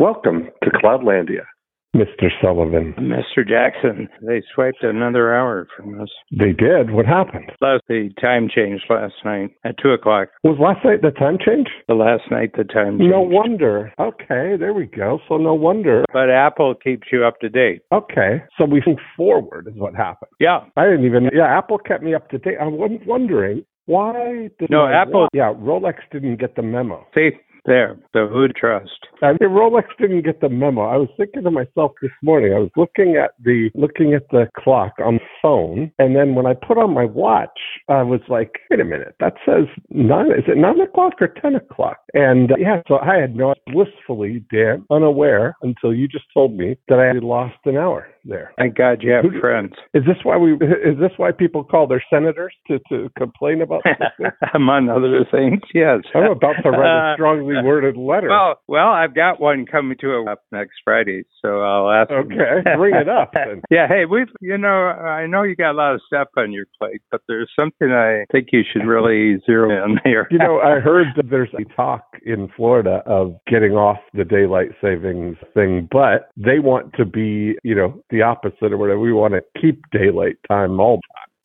Welcome to Cloudlandia, Mr. Sullivan. Mr. Jackson, they swiped another hour from us. They did. What happened? Last the time changed last night at two o'clock. Was last night the time change? The last night the time changed. No wonder. Okay, there we go. So no wonder. But Apple keeps you up to date. Okay, so we think forward is what happened. Yeah. I didn't even. Yeah, Apple kept me up to date. I was wondering why. Did No, my Apple- wa- Yeah, Rolex didn't get the memo. See there. Who to trust? I mean, Rolex didn't get the memo. I was thinking to myself this morning. I was looking at the looking at the clock on the phone, and then when I put on my watch, I was like, "Wait a minute, that says nine. Is it nine o'clock or ten o'clock?" And uh, yeah, so I had no blissfully, Dan, unaware until you just told me that I had lost an hour there. Thank God you have Who- friends. Is this why we? Is this why people call their senators to to complain about? Among other things, yes. I'm about to write a Uh, strongly worded letter. Well, well, I've got one coming to a up next Friday, so I'll ask. Okay, bring it up then. yeah, hey, we've, you know, I know you got a lot of stuff on your plate, but there's something I think you should really zero in here. You know, I heard that there's a talk in Florida of getting off the daylight savings thing, but they want to be, you know, the opposite or whatever. We want to keep daylight time all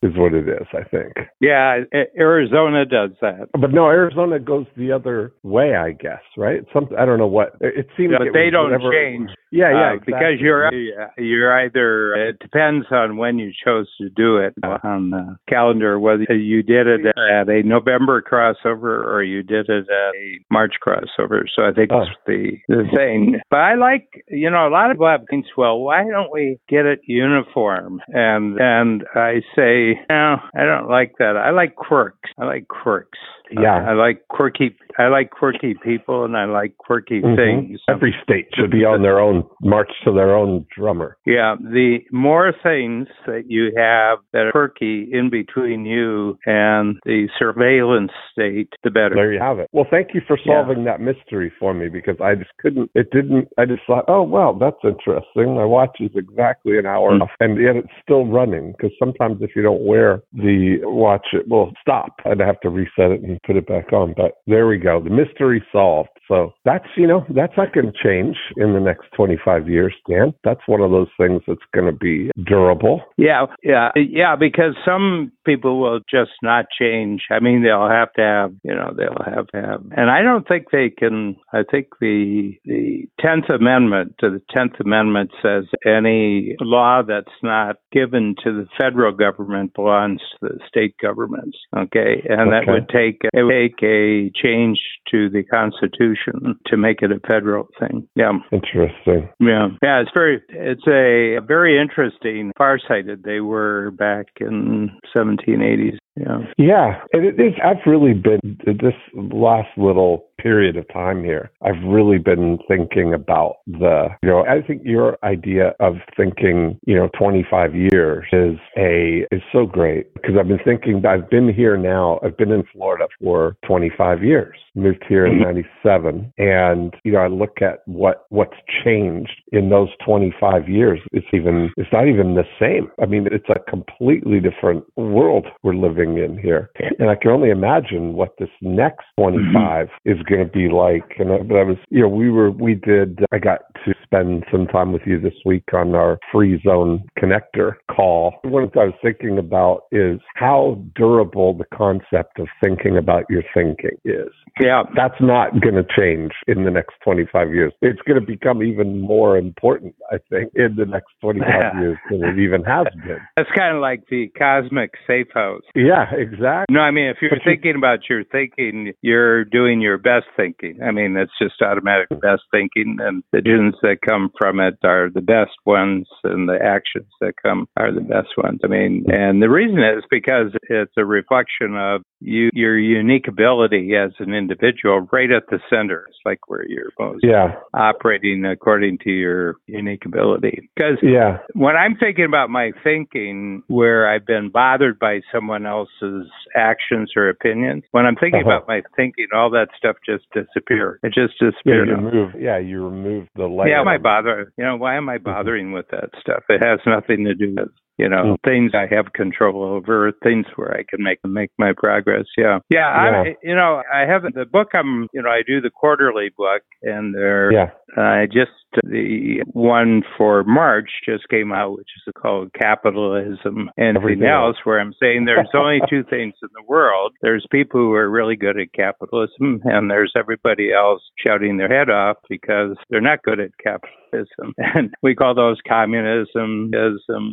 is what it is, I think. yeah, Arizona does that. But no, Arizona goes the other way, I guess, right? Something I don't know what it seems Yeah, like it they don't whatever- change. Yeah, yeah, Uh, exactly. because you're you're either it depends on when you chose to do it on the calendar whether you did it at a November crossover or you did it at a March crossover. So I think it's the the thing. But I like you know a lot of people have things. Well, why don't we get it uniform? And and I say no, I don't like that. I like quirks. I like quirks. Yeah. I like quirky. I like quirky people and I like quirky Mhm. things. Every state should be on their own march to their own drummer. Yeah, the more things that you have that are quirky in between you and the surveillance state, the better. There you have it. Well, thank you for Yeah. solving that mystery for me because I just couldn't. It didn't. I just thought, oh well, that's interesting. My watch is exactly an hour Mm. off, and yet it's still running. Because sometimes if you don't wear the watch, it will stop. I'd have to reset it and put it back on. But there we go. The mystery solved. So that's you know that's not going to change in the next 25 years, Dan. That's one of those things that's going to be durable. Yeah, yeah, yeah. Because some people will just not change. I mean, they'll have to have, you know, they'll have to have, and I don't think they can. I think the the Tenth Amendment to the Tenth Amendment says any law that's not given to the federal government belongs to the state governments. Okay, and that would take it would take a change to the Constitution to make it a federal thing. Yeah. Interesting. Yeah, yeah, it's very, it's a very interesting. Farsighted they were back in 1780s. Yeah, Yeah, and it is. I've really been this last little period of time here. I've really been thinking about the, you know, I think your idea of thinking, you know, 25 years is a is so great because I've been thinking. I've been here now. I've been in Florida for 25 years. Moved here in mm-hmm. '97, and you know, I look at what what's changed in those 25 years. It's even it's not even the same. I mean, it's a completely different world we're living in here, and I can only imagine what this next mm-hmm. 25 is going to be like. And I, but I was, you know, we were we did. I got to spend some time with you this week on our free zone connector call. One of the I was thinking about is how durable the concept of thinking about your thinking is yeah, that's not going to change in the next 25 years. It's going to become even more important, I think, in the next 25 years than it even has been. that's kind of like the cosmic safe house. Yeah, exactly. No, I mean, if you're But you- thinking about your thinking, you're doing your best thinking. I mean, it's just automatic best thinking, and the decisions that come from it are the best ones, and the actions that come are the best ones. I mean, and the reason is because it's a reflection of you, your unique ability as an individual, right at the center. It's like where you're most Yeah, operating according to your unique ability. Because yeah, when I'm thinking about my thinking, where I've been bothered by someone else's actions or opinions, when I'm thinking Uh-huh. about my thinking, all that stuff just disappears. It just yeah. You remove, yeah, you remove the layer. Yeah, why am I bother? You know, why am I bothering with that stuff? It has nothing to do with you know, mm. things I have control over, things where I can make make my progress. Yeah, yeah. yeah. I, you know, I have the book. I'm, you know, I do the quarterly book, and there. Yeah. I just the one for March just came out, which is called Capitalism and Everything else, where I'm saying there's only two things in the world. There's people who are really good at capitalism, and there's everybody else shouting their head off because they're not good at capitalism. And we call those communism, socialism,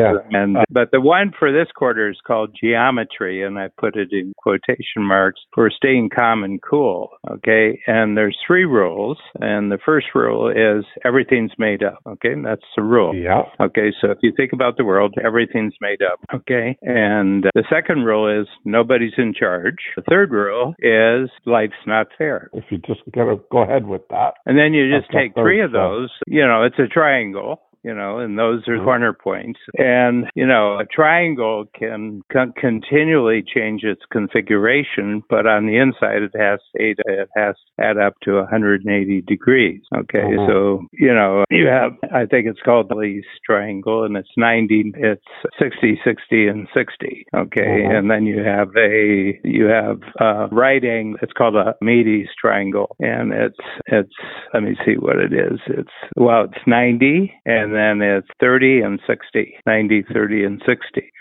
yeah. and uh, but the one for this quarter is called geometry, and I put it in quotation marks for staying calm and cool. Okay, and there's three rules, and the first rule is everything's made up. Okay, that's the rule. Yeah. Okay, so if you think about the world, everything's made up. Okay, and the second rule is nobody's in charge. The third rule is life's not fair. If you just gotta go ahead with that, and then you just take three of those. You know, it's a triangle you know, and those are mm-hmm. corner points. And, you know, a triangle can con- continually change its configuration, but on the inside it has to, it has to add up to 180 degrees. Okay. Mm-hmm. So, you know, you have, I think it's called the least triangle and it's 90, it's 60, 60, and 60. Okay. Mm-hmm. And then you have a, you have a right angle. It's called a Medes triangle and it's, it's, let me see what it is. It's, well, it's 90 and and then it's 30 and 60, 90, 30, and 60.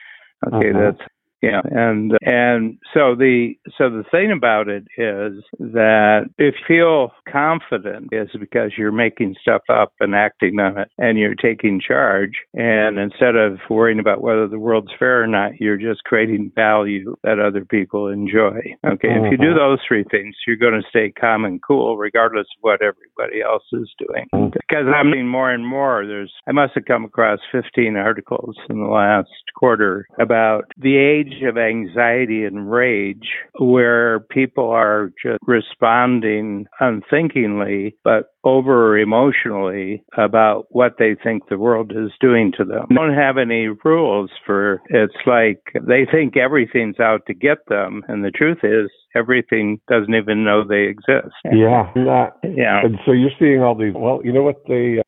Okay, uh-huh. that's yeah, and and so the so the thing about it is that if you feel confident is because you're making stuff up and acting on it and you're taking charge and instead of worrying about whether the world's fair or not, you're just creating value that other people enjoy. Okay, uh-huh. if you do uh-huh. those three things, you're going to stay calm and cool regardless of what everybody else is doing. Uh-huh. Because I'm seeing more and more. There's I must have come across 15 articles in the last quarter about the age of anxiety and rage where people are just responding unthinkingly, but over emotionally about what they think the world is doing to them. They don't have any rules for it's like they think everything's out to get them and the truth is everything doesn't even know they exist. Yeah. That, yeah. And so you're seeing all these well, you know what they uh,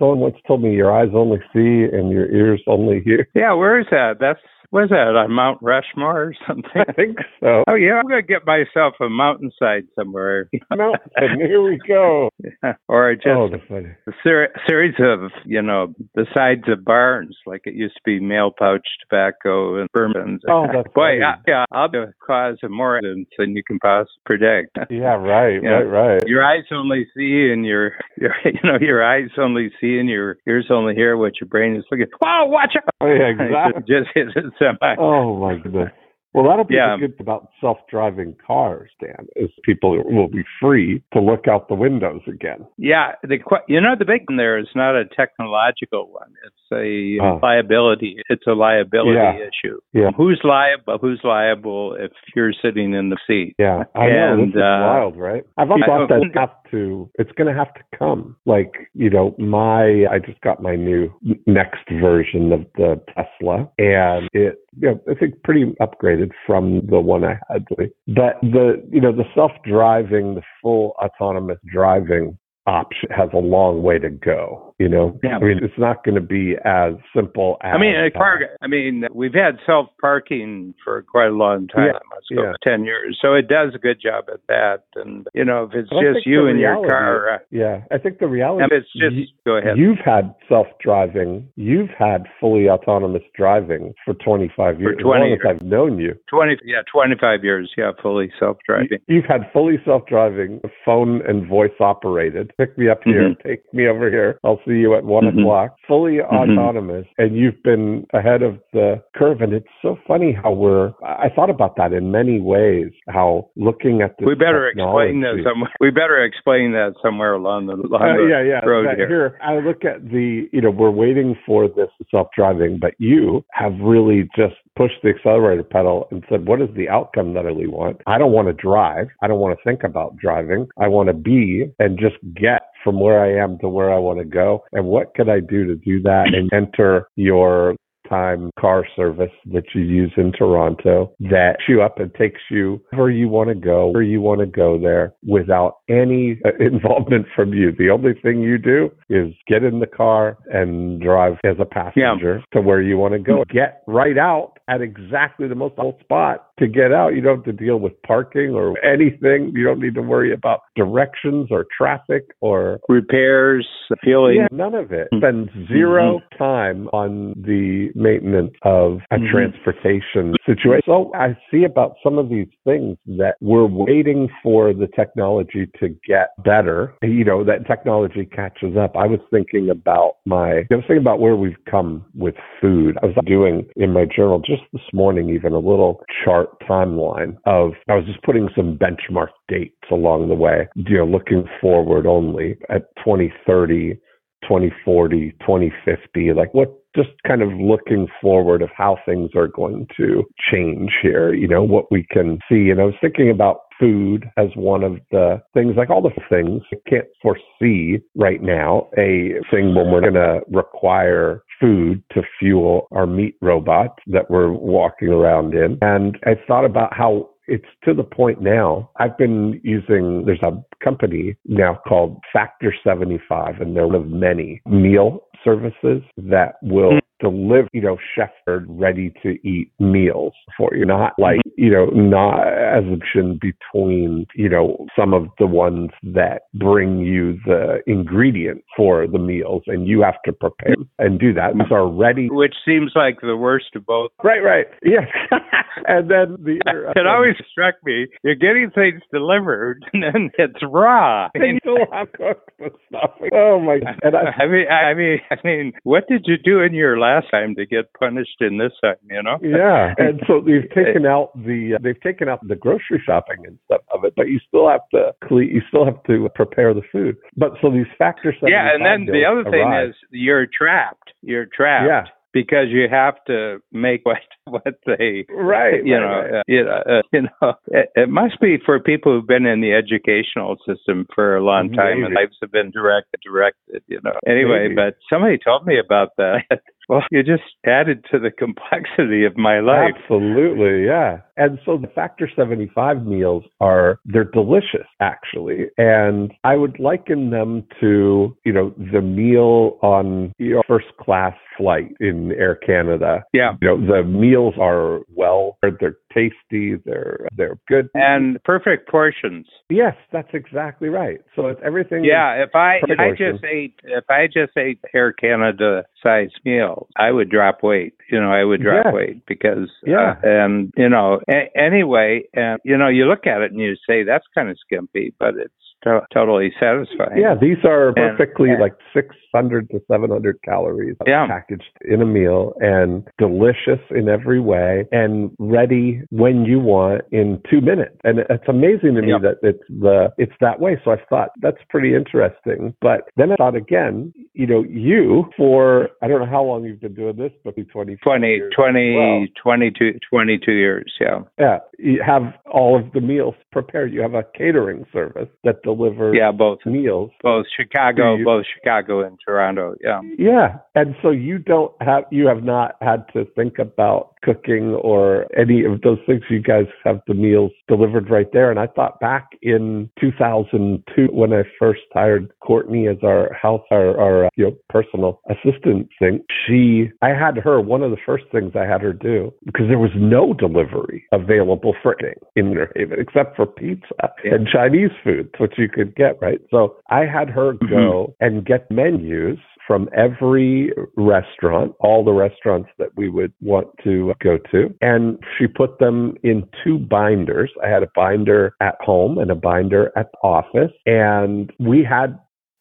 someone once told me your eyes only see and your ears only hear. Yeah, where is that? That's was that on Mount Rushmore or something? I think so. Oh yeah, I'm gonna get myself a mountainside somewhere. Mountain, here we go. Yeah. Or just oh, a ser- series of you know the sides of barns, like it used to be mail pouch tobacco and bourbons. Oh, that's boy, I, yeah, I'll be cause of more accidents than you can possibly predict. Yeah, right, right, right. Your eyes only see, and your your you know your eyes only see, and your ears only hear what your brain is looking. Whoa, watch out! Oh yeah, exactly. just, just semi. Oh my goodness. Well, that'll be yeah. good about self-driving cars, Dan. Is people will be free to look out the windows again. Yeah, the you know the big one there is not a technological one. It's a uh, liability. It's a liability yeah. issue. Yeah. Who's liable? Who's liable if you're sitting in the seat? Yeah, I and, know. This is uh, wild, right? I've thought that have to. It's going to have to come. Like you know, my I just got my new next version of the Tesla, and it you know, I think pretty upgraded from the one I had. But the, you know, the self-driving, the full autonomous driving option has a long way to go. You know, yeah. I mean, it's not going to be as simple as. I mean, park. I mean, we've had self parking for quite a long time. Yeah. yeah. ten years, so it does a good job at that. And you know, if it's just you and your car. Uh, yeah, I think the reality. If it's just you, go ahead. You've had self driving. You've had fully autonomous driving for twenty five years. For twenty years. I've known you. Twenty. Yeah, twenty five years. Yeah, fully self driving. You, you've had fully self driving, phone and voice operated. Pick me up here. Mm-hmm. Take me over here. I'll see you at one mm-hmm. o'clock, fully mm-hmm. autonomous, and you've been ahead of the curve. And it's so funny how we're, I thought about that in many ways, how looking at the We better explain that somewhere. We better explain that somewhere along the, along uh, yeah, yeah, road here. here. I look at the, you know, we're waiting for this self-driving, but you have really just pushed the accelerator pedal and said, what is the outcome that I really want? I don't want to drive. I don't want to think about driving. I want to be and just get from where I am to where I want to go. And what could I do to do that and enter your time car service that you use in Toronto that you up and takes you where you want to go, where you want to go there without any uh, involvement from you. The only thing you do is get in the car and drive as a passenger yeah. to where you want to go. Get right out at exactly the most spot to get out. You don't have to deal with parking or anything. You don't need to worry about directions or traffic or repairs, feeling. Yeah, none of it. Spend 0 mm-hmm. time on the maintenance of a mm-hmm. transportation situation. So I see about some of these things that we're waiting for the technology to get better. You know, that technology catches up. I was thinking about my, I was thinking about where we've come with food. I was doing in my journal just this morning, even a little chart timeline of, I was just putting some benchmark dates along the way, you know, looking forward only at 2030, 2040, 2050, like what just kind of looking forward of how things are going to change here, you know, what we can see. And I was thinking about food as one of the things, like all the things I can't foresee right now, a thing when we're going to require food to fuel our meat robots that we're walking around in. And I thought about how it's to the point now. I've been using, there's a company now called Factor 75, and they're one of many meal services that will deliver, you know, chef ready to eat meals for you. Not like, you know, not as option between, you know, some of the ones that bring you the ingredient for the meals and you have to prepare and do that. These are ready. Which seems like the worst of both. Right, right. Yes. and then the It always um, struck me, you're getting things delivered and then it's raw. And you still have cooked the stuff. Oh my God. I, I mean I mean I mean what did you do in your last time to get punished in this time, you know? yeah, and so they've taken out the uh, they've taken out the grocery shopping and stuff of it, but you still have to you still have to prepare the food. But so these factors. Yeah, and then the other thing is you're trapped. You're trapped. Yeah because you have to make what what they right you right, know right. Uh, you know uh, you know it, it, must be for people who've been in the educational system for a long time Maybe. and lives have been directed directed you know anyway Maybe. but somebody told me about that well, you just added to the complexity of my life. Absolutely, yeah. And so the Factor 75 meals are, they're delicious, actually. And I would liken them to, you know, the meal on your first class flight in Air Canada. Yeah. You know, the meals are well, they're tasty, they're they're good. And perfect portions. Yes, that's exactly right. So it's everything. Yeah, if I if I just ate if I just ate Air Canada sized meal, I would drop weight. You know, I would drop yeah. weight because yeah. Uh, and you know, a- anyway, and you know, you look at it and you say that's kind of skimpy, but it's to- totally satisfying. Yeah, these are perfectly and, like 600 to 700 calories yeah. packaged in a meal and delicious in every way and ready when you want in two minutes. And it's amazing to me yep. that it's the it's that way. So I thought that's pretty interesting. But then I thought again, you know, you for I don't know how long you've been doing this, but 20 20 years 20 well. 22 22 years, yeah. Yeah, you have all of the meals prepared. You have a catering service that delivers yeah, both meals. Both Chicago, both Chicago and Toronto. Yeah. Yeah. And so you don't have you have not had to think about cooking or any of those things. You guys have the meals delivered right there. And I thought back in 2002 when I first hired Courtney as our house, our, our uh, you know, personal assistant thing, she, I had her, one of the first things I had her do, because there was no delivery available for anything in New Haven except for pizza yeah. and Chinese food, which you could get, right? So I had her go mm-hmm. and get menus from every restaurant, all the restaurants that we would want to go to. And she put them in two binders. I had a binder at home and a binder at the office. And we had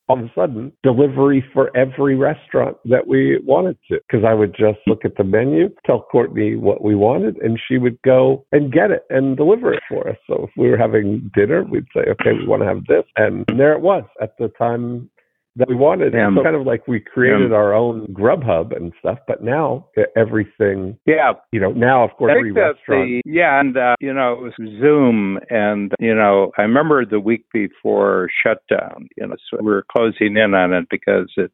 all of a sudden delivery for every restaurant that we wanted to because I would just look at the menu, tell Courtney what we wanted, and she would go and get it and deliver it for us. So if we were having dinner, we'd say, okay, we want to have this. And there it was at the time that we wanted. Yeah. So kind of like we created Yeah. our own Grubhub and stuff, but now everything, Yeah. you know, now of course every restaurant. the yeah, and uh, you know it was Zoom, and you know I remember the week before shutdown. You know, so we were closing in on it because it's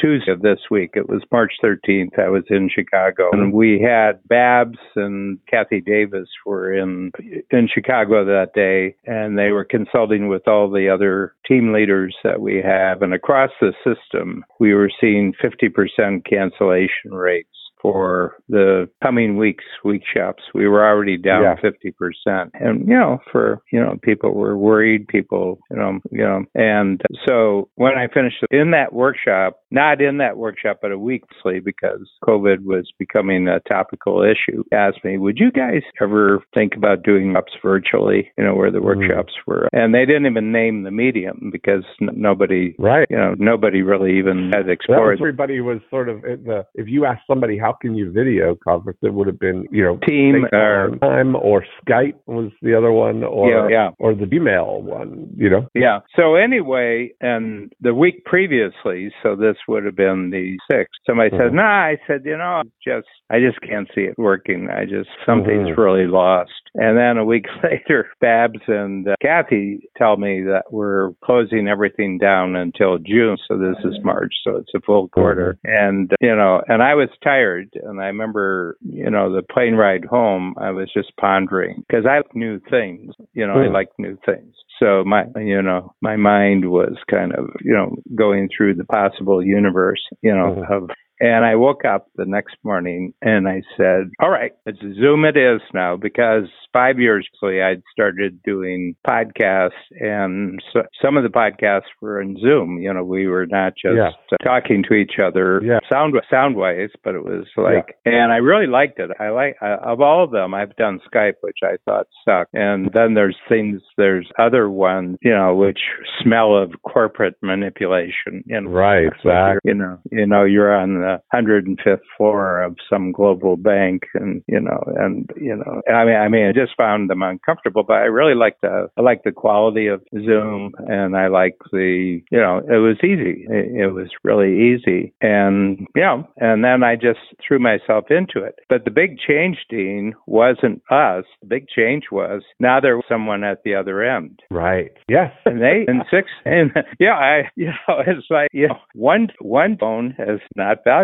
Tuesday of this week. It was March 13th. I was in Chicago, and we had Babs and Kathy Davis were in in Chicago that day, and they were consulting with all the other team leaders that we have, and across the system, we were seeing 50% cancellation rates for the coming weeks, week shops. We were already down Yeah. fifty percent, and you know, for you know, people were worried. People, you know, you know, and so when I finished in that workshop, not in that workshop, but a week weekly because COVID was becoming a topical issue, asked me, "Would you guys ever think about doing ups virtually? You know, where the Mhm. workshops were?" And they didn't even name the medium because n- nobody, Right. you know, nobody really even had explored was, everybody was sort of in the. If you asked somebody how can you video conference, it would have been you know team or FaceTime or Skype was the other one, or Yeah, yeah. or the Gmail one. You know. Yeah. So anyway, and the week previously, so this would have been the sixth. Somebody said, Mhm. "Nah," I said, "You know, just I just can't see it working. I just something's Mhm. really lost." And then a week later, Babs and uh, Kathy tell me that we're closing everything down until June. So this is March, so it's a full quarter. And you know, and I was tired, and I remember, you know, the plane ride home. I was just pondering because I like new things. You know, I Mm. like new things. So my, you know, my mind was kind of, you know, going through the possible universe, you know, Mhm. of, and I woke up the next morning and I said, all right, it's Zoom it is now because five years ago I'd started doing podcasts and so, some of the podcasts were in Zoom. You know, we were not just Yeah. uh, talking to each other Yeah. sound sound ways, but it was like, and I really liked it. I like I, of all of them, I've done Skype, which I thought sucked, and then there's things, there's other ones, you know, which smell of corporate manipulation. You know, Right. Exactly. You know, you know, you're on the 105th floor of some global bank, and you know, and you know, I mean, I mean, I just found them uncomfortable. But I really like the, I like the quality of Zoom, and I like the, you know, it was easy. It, it was really easy, and you know, and then I just threw myself into it. But the big change, Dean, wasn't us. The big change was now there was someone at the other end Right. Yes. and they and six and yeah i you know it's like you know one one phone is not valuable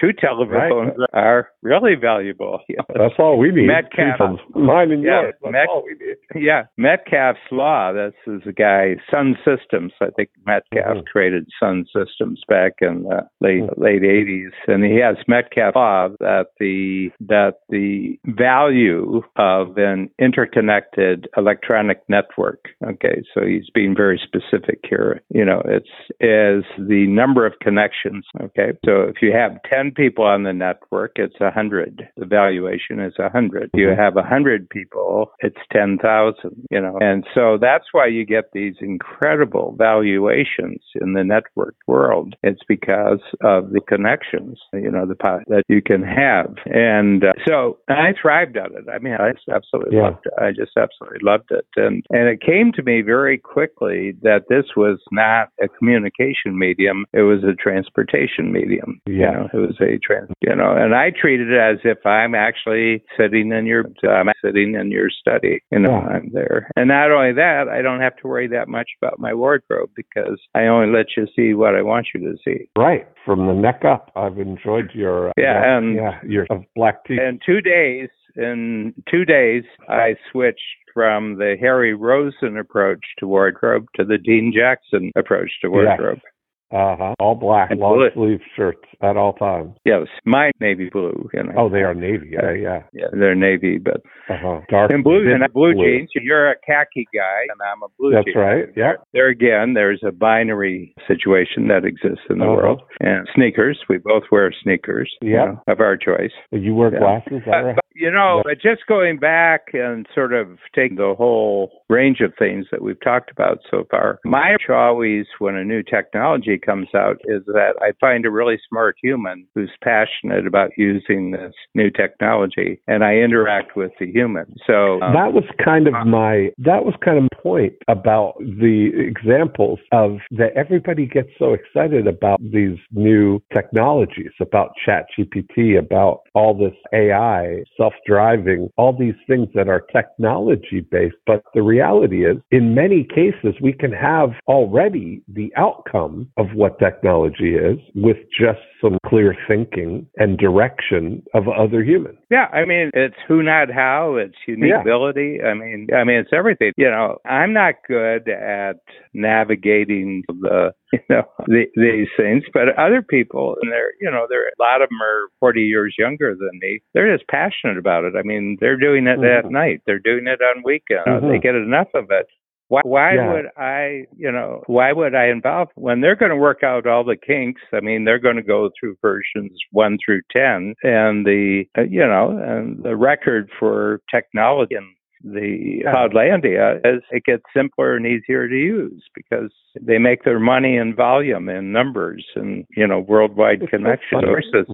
two telephones are really valuable That's all we need. Metcalfe. Mine and Yeah, yours. That's Met- all we need. yeah Metcalfe's law this is a guy sun systems i think Metcalfe Mhm. created sun systems back in the late Mhm. late 80s and he has Metcalfe law that the that the value of an interconnected electronic network okay so he's being very specific here you know it's is the number of connections okay so if you have 10 people on the network it's 100 the valuation is 100 if you Mhm. have 100 people it's 10,000 you know. And so that's why you get these incredible valuations in the network world. It's because of the connections you know the that you can have. And uh, so I thrived on it. I mean I just absolutely Yeah. loved it. I just absolutely loved it. And and it came to me very quickly that this was not a communication medium. It was a transportation medium you Yeah. know it was a trans you know and I treated it as if I'm actually sitting in your I'm sitting in your study you know Yeah. I'm there and not only that I don't have to worry that much about my wardrobe because I only let you see what I want you to see Right. From the neck up. I've enjoyed your uh, Yeah, yeah, and- yeah, your of black tea. And two days in two days i switched from the harry rosen approach to wardrobe to the dean jackson approach to wardrobe Uh huh. All black, And long blue. sleeve shirts at all times. yes my navy blue you know Oh, they are navy. Yeah, yeah. yeah they're navy but Uh huh. Dark in blue and vivid blue jeans you're a khaki guy and i'm a blue That's jean right. Yeah. there again there's a binary situation that exists in the Uh-huh. world and sneakers we both wear sneakers you Yeah. know, of our choice You wear Yeah. glasses. But, right? but, you know, Yeah. but just going back and sort of taking the whole range of things that we've talked about so far, my approach always when a new technology comes out is that I find a really smart human who's passionate about using this new technology, and I interact with the human. So um, that was kind of uh, my that was kind of point about the examples of that everybody gets so excited about these new technologies about chat gpt about all this ai self-driving all these things that are technology based but the reality is, in many cases, we can have already the outcome of what technology is with just some clear thinking and direction of other humans. Yeah, I mean, it's who, not how. It's unique yeah. ability. I mean, I mean, it's everything. You know, I'm not good at navigating the you know the, these things but other people and they're you know there a lot of them are 40 years younger than me they're just passionate about it i mean they're doing it mm-hmm. at night they're doing it on weekends mm-hmm. they get enough of it why, why yeah. would I, you know, why would I involve when they're going to work out all the kinks? I mean, they're going to go through versions one through 10 and the, uh, you know, and the record for technology and the Cloudlandia as it gets simpler and easier to use because they make their money in volume and numbers and you know worldwide connection.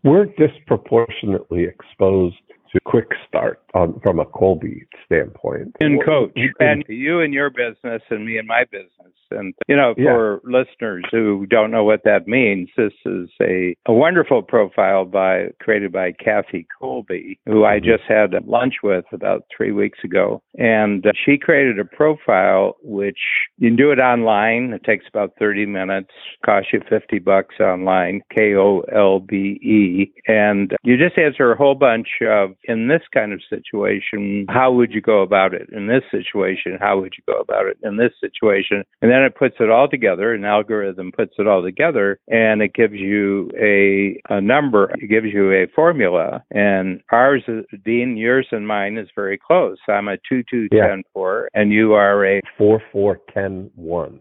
We're disproportionately exposed to quick start on, from a Kolbe standpoint. In coach, and you and your business, and me and my business. And, you know, for yeah. listeners who don't know what that means, this is a, a wonderful profile by created by Kathy Kolbe, who I mm-hmm. just had lunch with about three weeks ago. And uh, she created a profile which you can do it online. It takes about 30 minutes, costs you 50 bucks online, K O L B E. And you just answer a whole bunch of, in this kind of situation, how would you go about it? In this situation, how would you go about it? In this situation. And then it puts it all together, an algorithm puts it all together, and it gives you a, a number, it gives you a formula. And ours, Dean, yours and mine is very close. I'm a 2210 and you are a 4410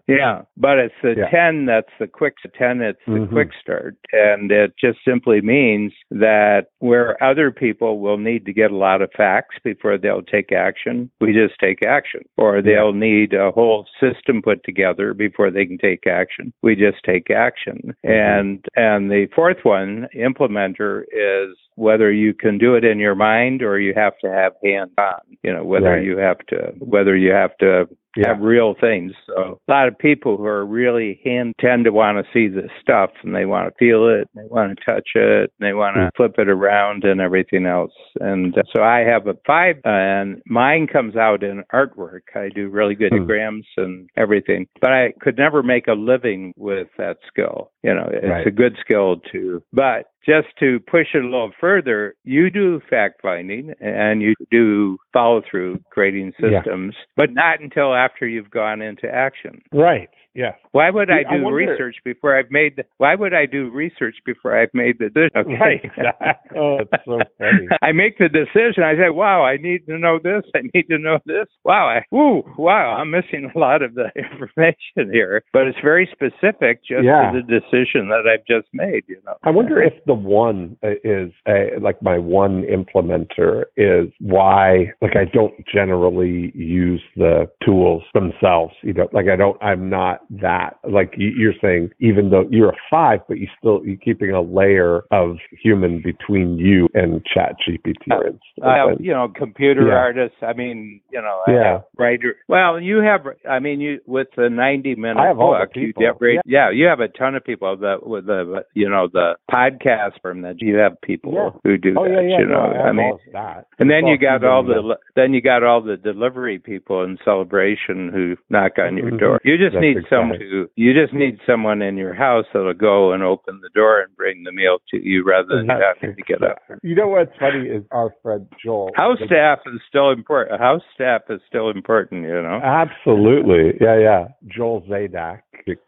Yeah, but it's the yeah. 10 that's the quick 10, it's the mm-hmm. quick start. And it just simply means that where other people will need to get a lot of facts before they'll take action, we just take action. Or they'll need a whole system put together before they can take action. We just take action. Mm-hmm. And and the fourth one, implementer, is whether you can do it in your mind or you have to have hands on. You know, whether right. you have to whether you have to yeah. have real things. So a lot of people who are really hand tend to want to see this stuff and they want to feel it, and they want to touch it, and they want to mm. flip it around and everything else. And uh, so I have a five, and mine comes out in artwork. I do really good mm. diagrams and everything, but I could never make a living with that skill. You know, it's right. a good skill to, but just to push it a little further, you do fact finding and you do follow through grading systems, yeah. but not until after you've gone into action. Right. Yeah. Why would I do I research before I've made the, why would I do research before I've made the decision? Okay. Right. oh, it's so funny. I make the decision. I say, wow, I need to know this. I need to know this. Wow. I, woo, wow. I'm missing a lot of the information here, but it's very specific just yeah. to the decision that I've just made, you know. I wonder if the one uh, is a, like my one implementer is why, like, I don't generally use the tools themselves, you know, like I don't, I'm not that. Like you're saying, even though you're a five, but you still you're keeping a layer of human between you and Chat GPT. Uh, uh, you know, computer yeah. artists. I mean, you know, yeah, writer. Well, you have. I mean, you with the 90 minute I have book, all the people. you yeah. yeah, you have a ton of people that with the you know the podcast from that you have people yeah. who do oh, that. You know, no, I, I mean, that. and then you got all the then you got all the delivery people in celebration who knock on your mm-hmm. door. You just That's need someone who you just need someone in your house that'll go and open the door and bring the meal to you rather than having to get up. You know what's funny is our friend Joel. House the, staff is still important. House staff is still important. You know. Absolutely. Yeah, yeah. Joel Zadak,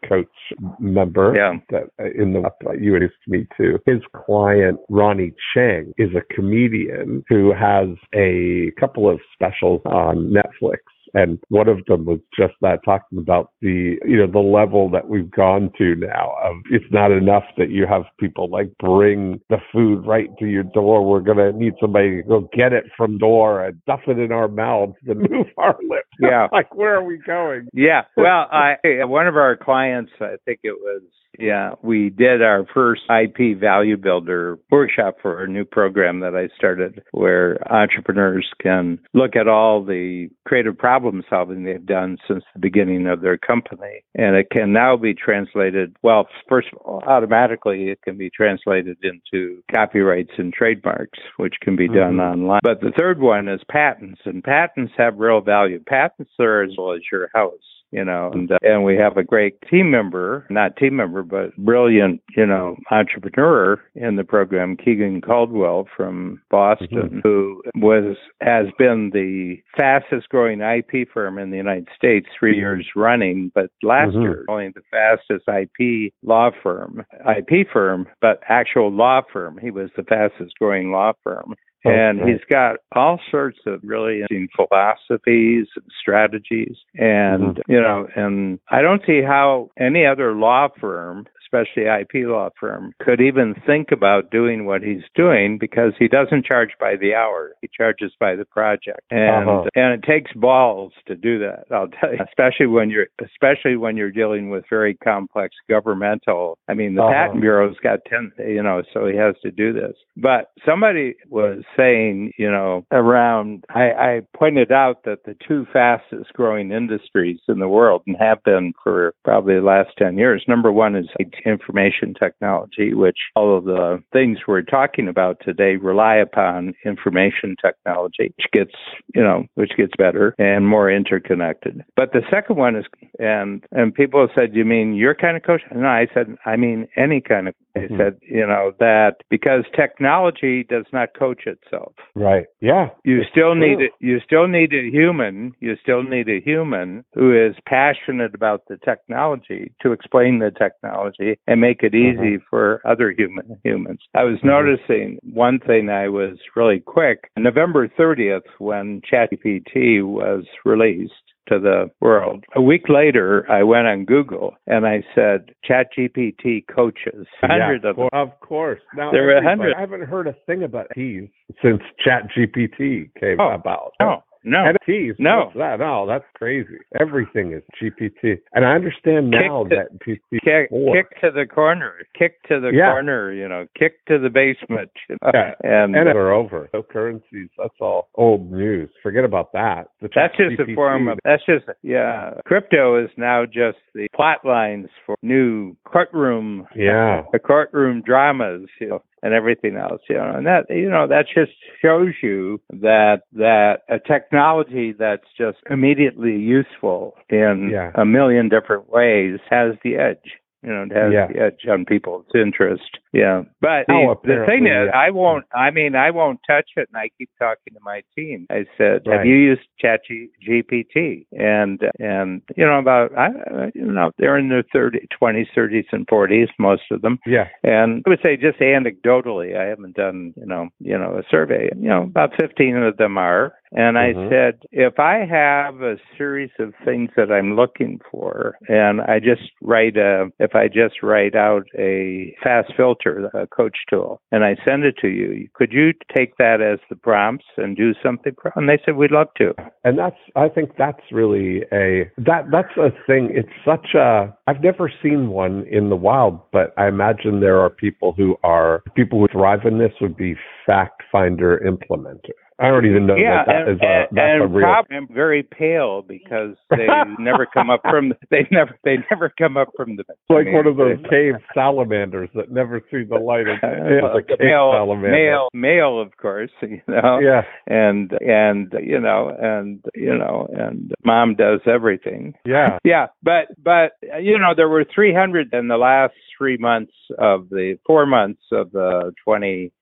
coach member. Yeah. That uh, in the you introduced me to his client Ronny Chieng is a comedian who has a couple of specials on Netflix and one of them was just that talking about the, you know, the level that we've gone to now of it's not enough that you have people like bring the food right to your door. We're going to need somebody to go get it from door and stuff it in our mouths and move our lips. Yeah. like, where are we going? Yeah. Well, I, one of our clients, I think it was Yeah, we did our first IP value builder workshop for a new program that I started where entrepreneurs can look at all the creative problem solving they've done since the beginning of their company. And it can now be translated, well, first of all, automatically it can be translated into copyrights and trademarks, which can be done mm-hmm. online. But the third one is patents, and patents have real value. Patents are as well as your house you know, and, uh, and we have a great team member, not team member, but brilliant, you know, entrepreneur in the program, Keegan Caldwell from Boston, mm-hmm. who was has been the fastest growing IP firm in the United States three years running, but last mm-hmm. year only the fastest IP law firm, IP firm, but actual law firm. He was the fastest growing law firm and he's got all sorts of really interesting philosophies and strategies. And, mm-hmm. you know, and I don't see how any other law firm especially IP law firm, could even think about doing what he's doing because he doesn't charge by the hour. He charges by the project. And uh-huh. and it takes balls to do that. I'll tell you, especially when you're especially when you're dealing with very complex governmental. I mean, the uh-huh. patent bureau's got 10, you know, so he has to do this. But somebody was saying, you know, around I, I pointed out that the two fastest growing industries in the world and have been for probably the last 10 years. Number one is information technology, which all of the things we're talking about today rely upon information technology, which gets, you know, which gets better and more interconnected. But the second one is, and, and people have said, you mean your kind of coach? No, I said, I mean any kind of, I mm-hmm. said, you know, that because technology does not coach itself. Right. Yeah. You still need it. You still need a human. You still need a human who is passionate about the technology to explain the technology and make it easy mm-hmm. for other human humans. I was mm-hmm. noticing one thing I was really quick. November 30th, when ChatGPT was released, to the world. A week later, I went on Google and I said ChatGPT coaches. Hundred yeah, of them. Of course. Now there were hundred. I haven't heard a thing about these since ChatGPT came oh, about. No. No. NFTs. No. That? No, that's crazy. Everything is GPT. And I understand now kick that to, kick, kick, to the corner. Kick to the yeah. corner, you know, kick to the basement. You know? Yeah. And, and uh, they're over. No currencies. That's all old news. Forget about that. The that's just GPT. a form of, that's just, yeah. Crypto is now just the plot lines for new courtroom. Yeah. The courtroom dramas, you know and everything else you know and that you know that just shows you that that a technology that's just immediately useful in yeah. a million different ways has the edge you know, it has yeah. the edge on people's interest. Yeah. But the, the thing is, I won't, I mean, I won't touch it. And I keep talking to my team. I said, right. have you used Chat GPT? And, and, you know, about, I, you know, they're in their 30, 20s, 30s, and 40s, most of them. Yeah. And I would say just anecdotally, I haven't done, you know, you know, a survey, you know, about 15 of them are. And mm-hmm. I said, if I have a series of things that I'm looking for, and I just write a, if I just write out a fast filter, a coach tool, and I send it to you, could you take that as the prompts and do something? And they said, we'd love to. And that's, I think that's really a, that, that's a thing. It's such a, I've never seen one in the wild, but I imagine there are people who are, people who thrive in this would be fact finder implementers. I don't even know yeah, that, that uh, and, is a, that's and a real. I'm very pale because they never come up from. the, They never. They never come up from the. It's like one of those cave salamanders that never see the light. Of, day. yeah, a cave male, salamander. male, male, of course. You know. Yeah. And and you know and you know and mom does everything. Yeah. Yeah, but but you know there were 300 in the last three months of the four months of the 20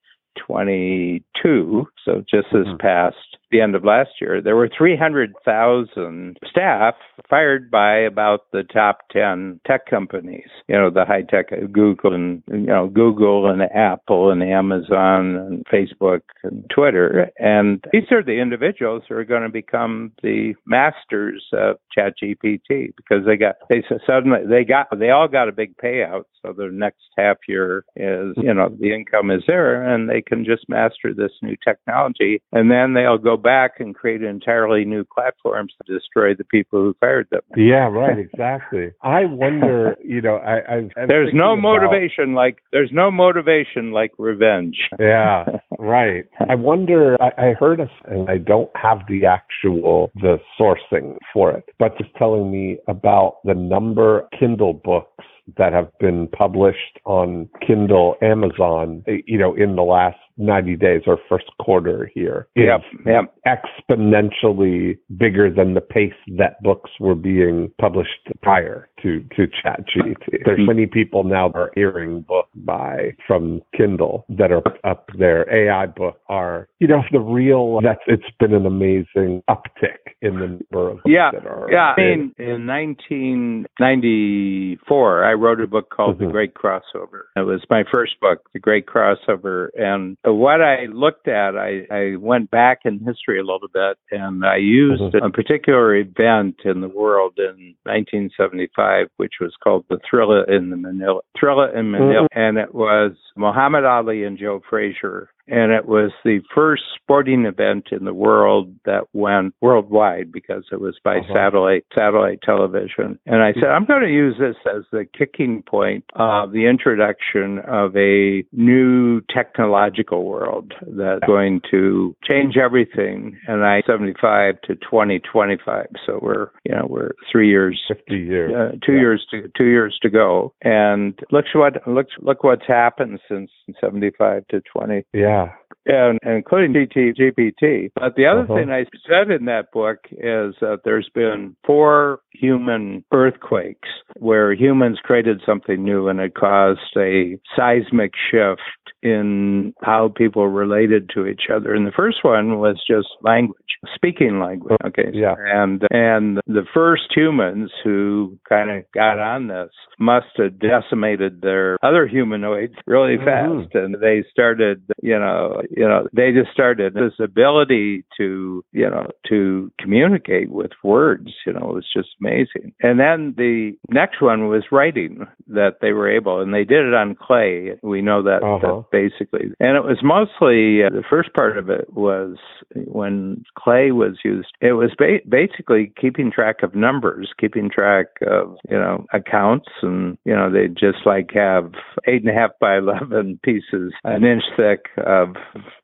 22, so just this mm-hmm. past the end of last year, there were 300,000 staff fired by about the top 10 tech companies. You know, the high tech uh, Google and you know Google and Apple and Amazon and Facebook and Twitter. And these are the individuals who are going to become the masters of ChatGPT because they got they suddenly they got they all got a big payout. So the next half year is you know the income is there and they can just master this new technology and then they'll go go back and create entirely new platforms to destroy the people who fired them. Yeah, right, exactly. I wonder, you know, I, I there's no about, motivation like there's no motivation like revenge. Yeah, right. I wonder. I, I heard us, and I don't have the actual the sourcing for it, but just telling me about the number Kindle books that have been published on Kindle Amazon, you know, in the last 90 days or first quarter here. Yep. Yep. Exponentially bigger than the pace that books were being published prior to, to ChatGPT. There's mm-hmm. many people now that are hearing book by from Kindle that are up there. AI book are, you know, the real, that's, it's been an amazing uptick in the number of yeah. that are. Yeah. I mean, in 1994, I wrote a book called mm-hmm. The Great Crossover. It was my first book, The Great Crossover. And what I looked at, I, I went back in history a little bit and I used mm-hmm. a particular event in the world in 1975, which was called the Thrilla in the Manila, Thrilla in Manila. Mm-hmm. And it was Muhammad Ali and Joe Frazier and it was the first sporting event in the world that went worldwide because it was by uh-huh. satellite satellite television. And I said, I'm going to use this as the kicking point of the introduction of a new technological world that's going to change everything. And I 75 to 2025, so we're you know we're three years, 50 years, uh, two yeah. years to two years to go. And look what look look what's happened since 75 to 20. Yeah yeah. And, and including GPT. But the other uh-huh. thing I said in that book is that there's been four human earthquakes where humans created something new and it caused a seismic shift in how people related to each other. And the first one was just language, speaking language. Okay. Yeah. And and the first humans who kind of got on this must have decimated their other humanoids really mm-hmm. fast, mm-hmm. and they started, you know, you know, they just started this ability to, you know, to communicate with words. You know, it was just amazing. And then the next one was writing that they were able, and they did it on clay. We know that, uh-huh. that basically. And it was mostly uh, the first part of it was when clay was used. It was ba- basically keeping track of numbers, keeping track of you know accounts, and you know they just like have eight and a half by eleven pieces, an inch thick of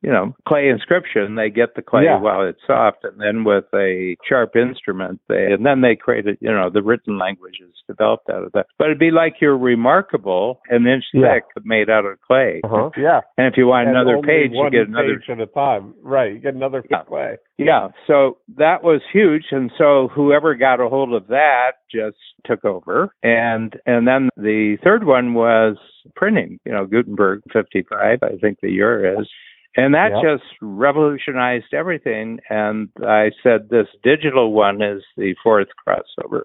you know clay inscription. They get the clay yeah. while it's soft, and then with a sharp instrument, they and then they created you know the written language is developed out of that. But it'd be like you're remarkable, an inch yeah. thick, made out of clay. Uh-huh. Yeah. And if you want and another page, you get another page at a time. Right. You get another yeah. way. Yeah. So that was huge. And so whoever got a hold of that just took over. And and then the third one was printing. You know, Gutenberg fifty five, I think the year is. And that yep. just revolutionized everything. And I said this digital one is the fourth crossover.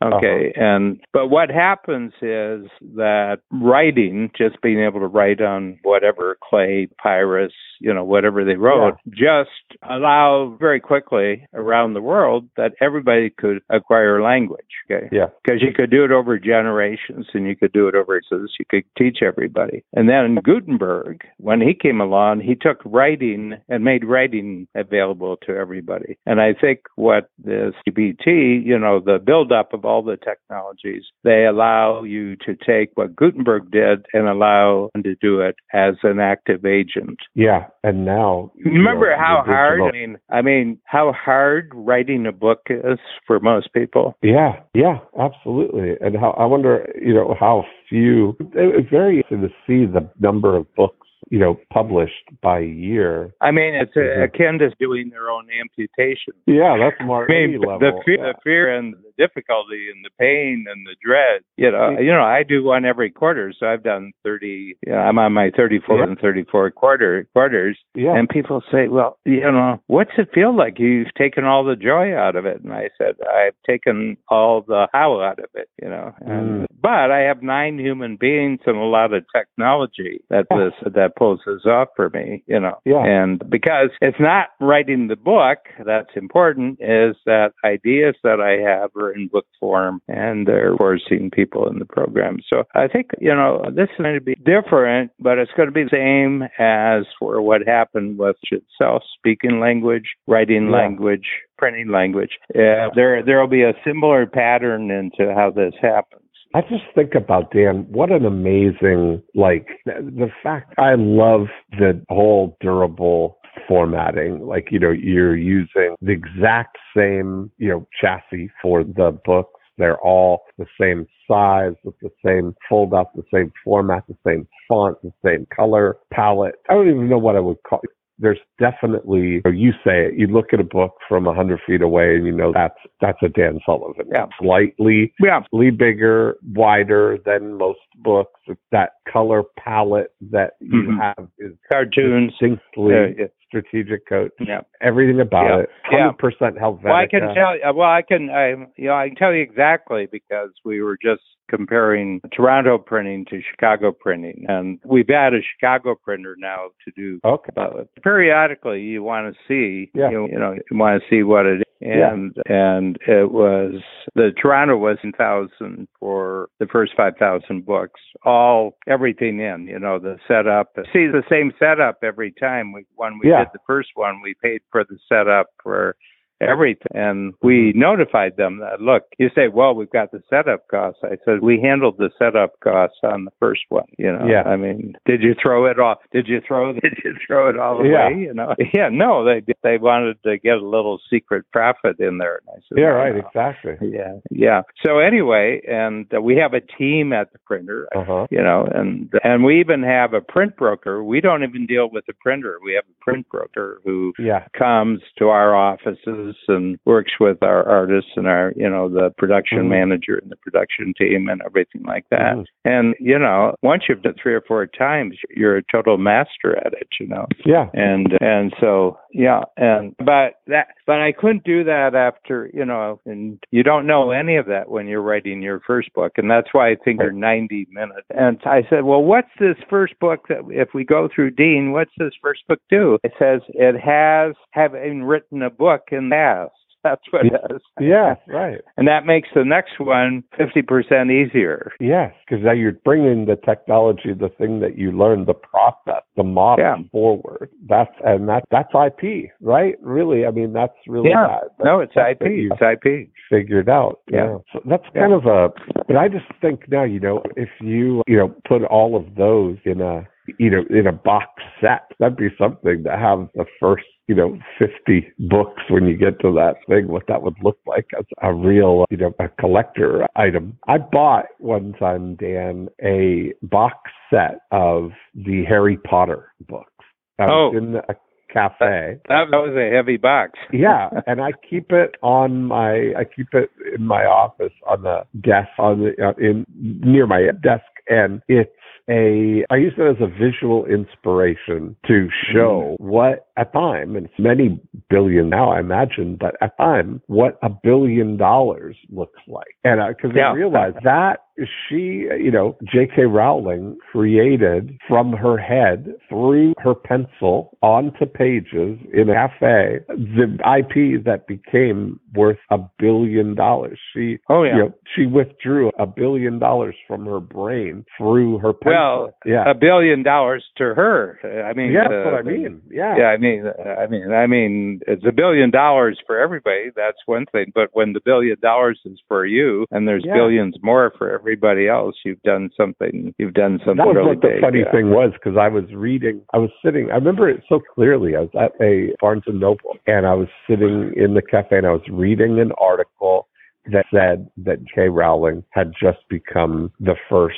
Okay, uh-huh. and but what happens is that writing, just being able to write on whatever clay, papyrus, you know, whatever they wrote, yeah. just allow very quickly around the world that everybody could acquire language. Okay, yeah, because you could do it over generations, and you could do it over so you could teach everybody. And then Gutenberg, when he came along, he took writing and made writing available to everybody. And I think what the GPT, you know, the buildup of all the technologies, they allow you to take what Gutenberg did and allow them to do it as an active agent. Yeah, and now remember know, how hard I mean I mean how hard writing a book is for most people. Yeah, yeah, absolutely. And how I wonder, you know, how few it's very interesting to see the number of books you know, published by year. I mean, it's mm-hmm. akin to doing their own amputation. Yeah, that's more I mean, level. The fear, yeah. the fear and the difficulty and the pain and the dread. You know, you know, I do one every quarter, so I've done thirty. You know, I'm on my thirty-four yeah. and thirty-four quarter quarters. Yeah. And people say, "Well, you know, what's it feel like? You've taken all the joy out of it." And I said, "I've taken all the how out of it." You know, and, mm. but I have nine human beings and a lot of technology that was that that pulls this off for me, you know. Yeah. And because it's not writing the book that's important, is that ideas that I have are in book form and they're forcing people in the program. So I think, you know, this is going to be different, but it's going to be the same as for what happened with itself, speaking language, writing Yeah. language, printing language. Uh, there there will be a similar pattern into how this happens. I just think about Dan, what an amazing, like, the, fact I love the whole durable formatting. Like, you know, you're using the exact same, you know, chassis for the books. They're all the same size, with the same fold out, the same format, the same font, the same color palette. I don't even know what I would call there's definitely, or you say it, you look at a book from a hundred feet away and you know that's, that's a Dan Sullivan. Yeah. Slightly Yeah. slightly bigger, wider than most books. It's that color palette that you Mhm. have is Cartoons. distinctly Yeah, yeah. Strategic Coach. Yeah. Everything about Yeah. it. Yeah. Hundred percent Helvetica. Well, I can tell you. Well, I can. I, you know, I can tell you exactly because we were just comparing Toronto printing to Chicago printing, and we've had a Chicago printer now to do. Okay. Uh, periodically, you want to see. Yeah. You, you know, you want to see what it is. Yeah. And and it was the Toronto was in thousand for the first five thousand books, all everything in, you know, the setup. See the same setup every time. We when we Yeah. did the first one, we paid for the setup for everything. And we Mm-hmm. notified them that, look, you say, well, we've got the setup costs. I said, we handled the setup costs on the first one. You know, Yeah. I mean, did you throw it off? Did you throw, did you throw it all Yeah. away? You know, yeah, no, they, they wanted to get a little secret profit in there. And I said, Yeah, no, right, no. exactly. Yeah, yeah. So anyway, and uh, we have a team at the printer, Uh huh. you know, and and we even have a print broker. We don't even deal with the printer. We have a print broker who Yeah. comes to our offices and works with our artists and our, you know, the production Mhm. manager and the production team and everything like that. Mhm. And you know, once you've done three or four times, you're a total master at it. You know Yeah. and and so yeah and but that but i couldn't do that after you know and you don't know any of that when you're writing your first book and that's why i think you're 90 minutes. And i said well what's this first book that if we go through dean what's this first book do? It says it has having written a book in the past that's what it is Yeah. Right. and that makes the next one 50% easier Yes, because now you're bringing the technology, the thing that you learned, the process, the model Yeah. forward. That's and that that's IP, right? Really, I mean, that's really Yeah. that. That's no it's ip it's ip figured out. Yeah. So that's Yeah. kind of a. But I just think now, you know, if you you know put all of those in a you know in a box set, that'd be something to have the first you know 50 books when you get to that thing. What that would look like as a real you know a collector item. I bought one time, Dan, a box set of the Harry Potter books. I Oh. in a cafe. that, that was a heavy box Yeah, and I keep it on my I keep it in my office on the desk on the uh, in near my desk, and it's a I use it as a visual inspiration to show mm. what at time and it's many billion now I imagine, but at time what a billion dollars looks like, and because Yeah. I realized that she you know J.K. Rowling created from her head through her pencil onto pages in a cafe the IP that became worth a billion dollars. She oh yeah you know, she withdrew a billion dollars from her brain through her pencil. Well, yeah. a billion dollars to her. I mean, yeah, that's uh, what I mean. Yeah. Yeah, I mean, I mean, I mean, it's a billion dollars for everybody. That's one thing. But when the billion dollars is for you, and there's Yeah. billions more for everybody else, you've done something. You've done something That was really what the funny yeah. thing was because I was reading, I was sitting, I remember it so clearly. I was at a Barnes and Noble and I was sitting in the cafe and I was reading an article that said that J. Rowling had just become the first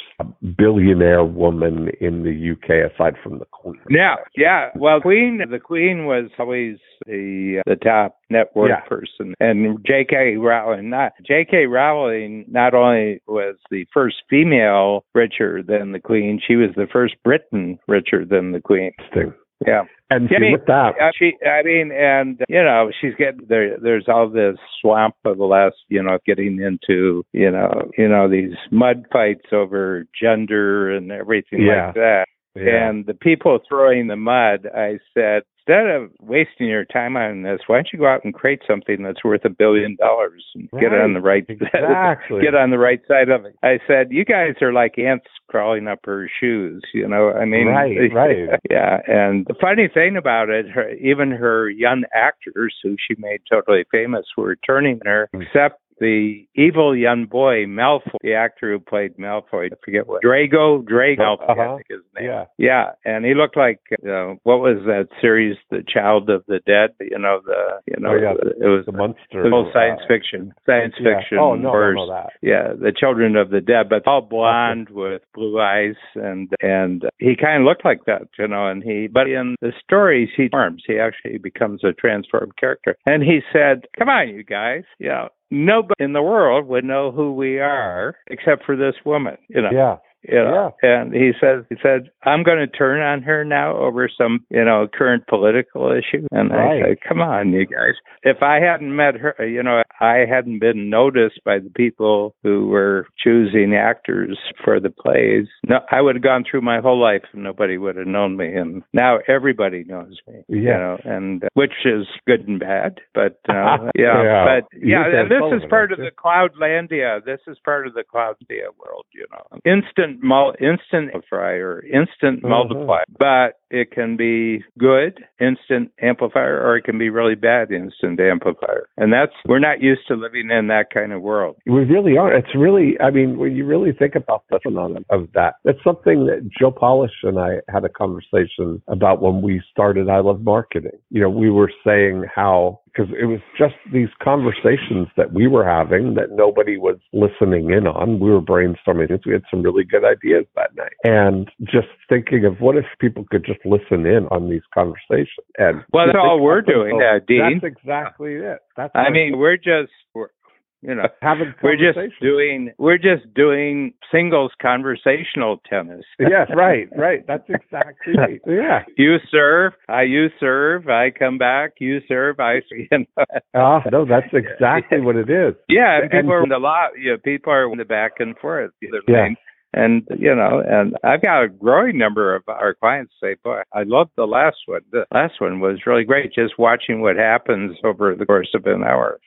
billionaire woman in the UK aside from the Queen. Yeah, yeah. Well, Queen, the Queen was always the uh, the top net worth Yeah. person, and J.K. Rowling. Not J.K. Rowling. Not only was the first female richer than the Queen, she was the first Briton richer than the Queen. Thing. Yeah. And Yeah, I mean, with that, Uh, she, I mean, and you know, she's getting there. There's all this swamp of the last, you know, getting into, you know, you know, these mud fights over gender and everything Yeah. like that. Yeah. And the people throwing the mud, I said, instead of wasting your time on this, why don't you go out and create something that's worth a billion dollars and get it on the right Exactly. get on the right side of it. I said, you guys are like ants crawling up her shoes. You know, I mean, Right, right. yeah. And the funny thing about it, her, even her young actors who she made totally famous were turning her, Mm. except the evil young boy Malfoy, the actor who played Malfoy. I forget what Draco Draco Malfoy, I Uh-huh. think his name. Yeah. Yeah, and he looked like uh, what was that series, The Child of the Dead? You know, the you know, Oh, yeah. the- it was The the whole science uh, fiction, science yeah. fiction. Oh no, know that. yeah, the children of the dead, but all blonde with blue eyes, and and he kind of looked like that, you know. And he, but in the stories, he forms. He actually becomes a transformed character. And he said, "Come on, you guys, you know, nobody in the world would know who we are except for this woman, you know." Yeah. You know? And he says, he said, I'm going to turn on her now over some, you know, current political issue. And Right. I said, come on, you guys. If I hadn't met her, you know, I hadn't been noticed by the people who were choosing actors for the plays. No, I would have gone through my whole life and nobody would have known me. And now everybody knows me. You Yeah. know, and uh, which is good and bad. But uh, yeah, Yeah. but yeah, and this is part of the Cloudlandia. This is part of the Cloudlandia world, you know. Instant mul- instant amplifier, instant Mhm. multiplier. But it can be good instant amplifier or it can be really bad instant amplifier. And that's we're not used to living in that kind of world. We really are. It's really, I mean, when you really think about the phenomenon of that, it's something that Joe Polish and I had a conversation about when we started I Love Marketing. You know, we were saying how, because it was just these conversations that we were having that nobody was listening in on. We were brainstorming things. We had some really good ideas that night. And just thinking of what if people could just listen in on these conversations. And Well, that's all we're doing, uh, Dean. That's exactly it. That's I mean, we're just we're, you know, having we're just doing we're just doing singles conversational tennis. yes, right, right. That's exactly right. Yeah. You serve, I you serve, I come back, you serve, I you know. Ah, no, that's exactly what it is. Yeah, and And- people are in the lot. You know, people are in the back and forth. Yeah. lane. And you know, and I've got a growing number of our clients say, "Boy, I loved the last one. The last one was really great. Just watching what happens over the course of an hour."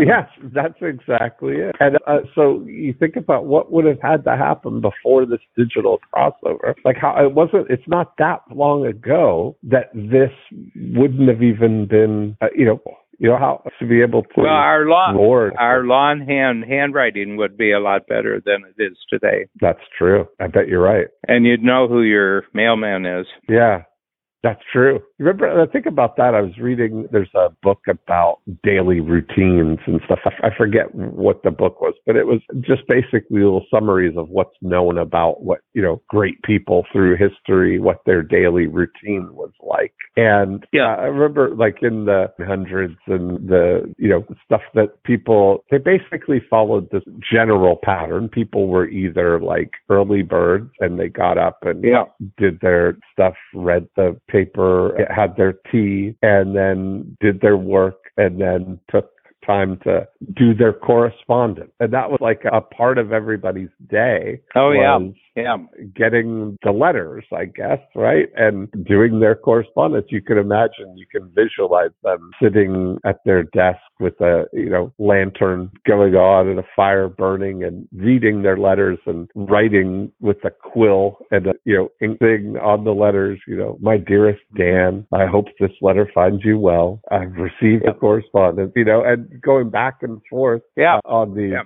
You know? Yes, that's exactly it. And uh, so you think about what would have had to happen before this digital crossover. Like how it wasn't, it's not that long ago that this wouldn't have even been, uh, you know, you know how to be able to. Well, our law, Lord, our hand handwriting would be a lot better than it is today, that's true. I bet you're right. and you'd know who your mailman is. Yeah, that's true. Remember, I think about that. I was reading. There's a book about daily routines and stuff. I, I forget what the book was, but it was just basically little summaries of what's known about what you know great people through history, what their daily routine was like. And Yeah. uh, I remember, like in the hundreds and the you know stuff that people they basically followed this general pattern. People were either like early birds and they got up and Yeah. did their stuff, read the paper, had their tea, and then did their work, and then took time to do their correspondence. And that was like a part of everybody's day. Oh yeah, yeah. Getting the letters, I guess, right? And doing their correspondence. You can imagine, you can visualize them sitting at their desk with a, you know, lantern going on and a fire burning and reading their letters and writing with a quill and, a, you know, ink thing on the letters, you know, my dearest Dan, I hope this letter finds you well. I've received the correspondence, you know, and going back and forth Yeah. on these. Yeah.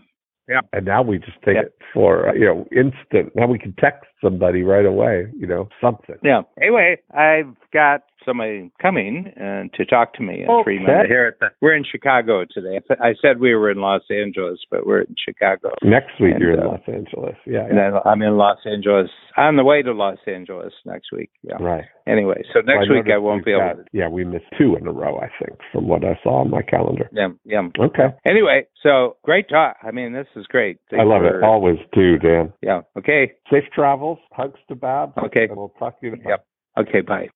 Yeah. And now we just take Yeah. it for, you know, instant. Now we can text somebody right away, you know, something. Yeah. Anyway, I've got somebody coming and to talk to me in three Okay. minutes. Here at the, we're in Chicago today. I said we were in Los Angeles, but we're in Chicago. Next week And, you're in uh, Los Angeles. Yeah. Yeah. I'm in Los Angeles on the way to Los Angeles next week. Yeah. Right. Anyway, so next Well, week I won't be able got- to. Yeah, we missed two in a row, I think, from what I saw on my calendar. Yeah, yeah. Okay. Anyway, so great talk. I mean, this is great. I love it. Always do, Dan. Yeah. Okay. Safe travels. Hugs to Bob. Okay. And we'll talk to you. Yep. Okay. Bye.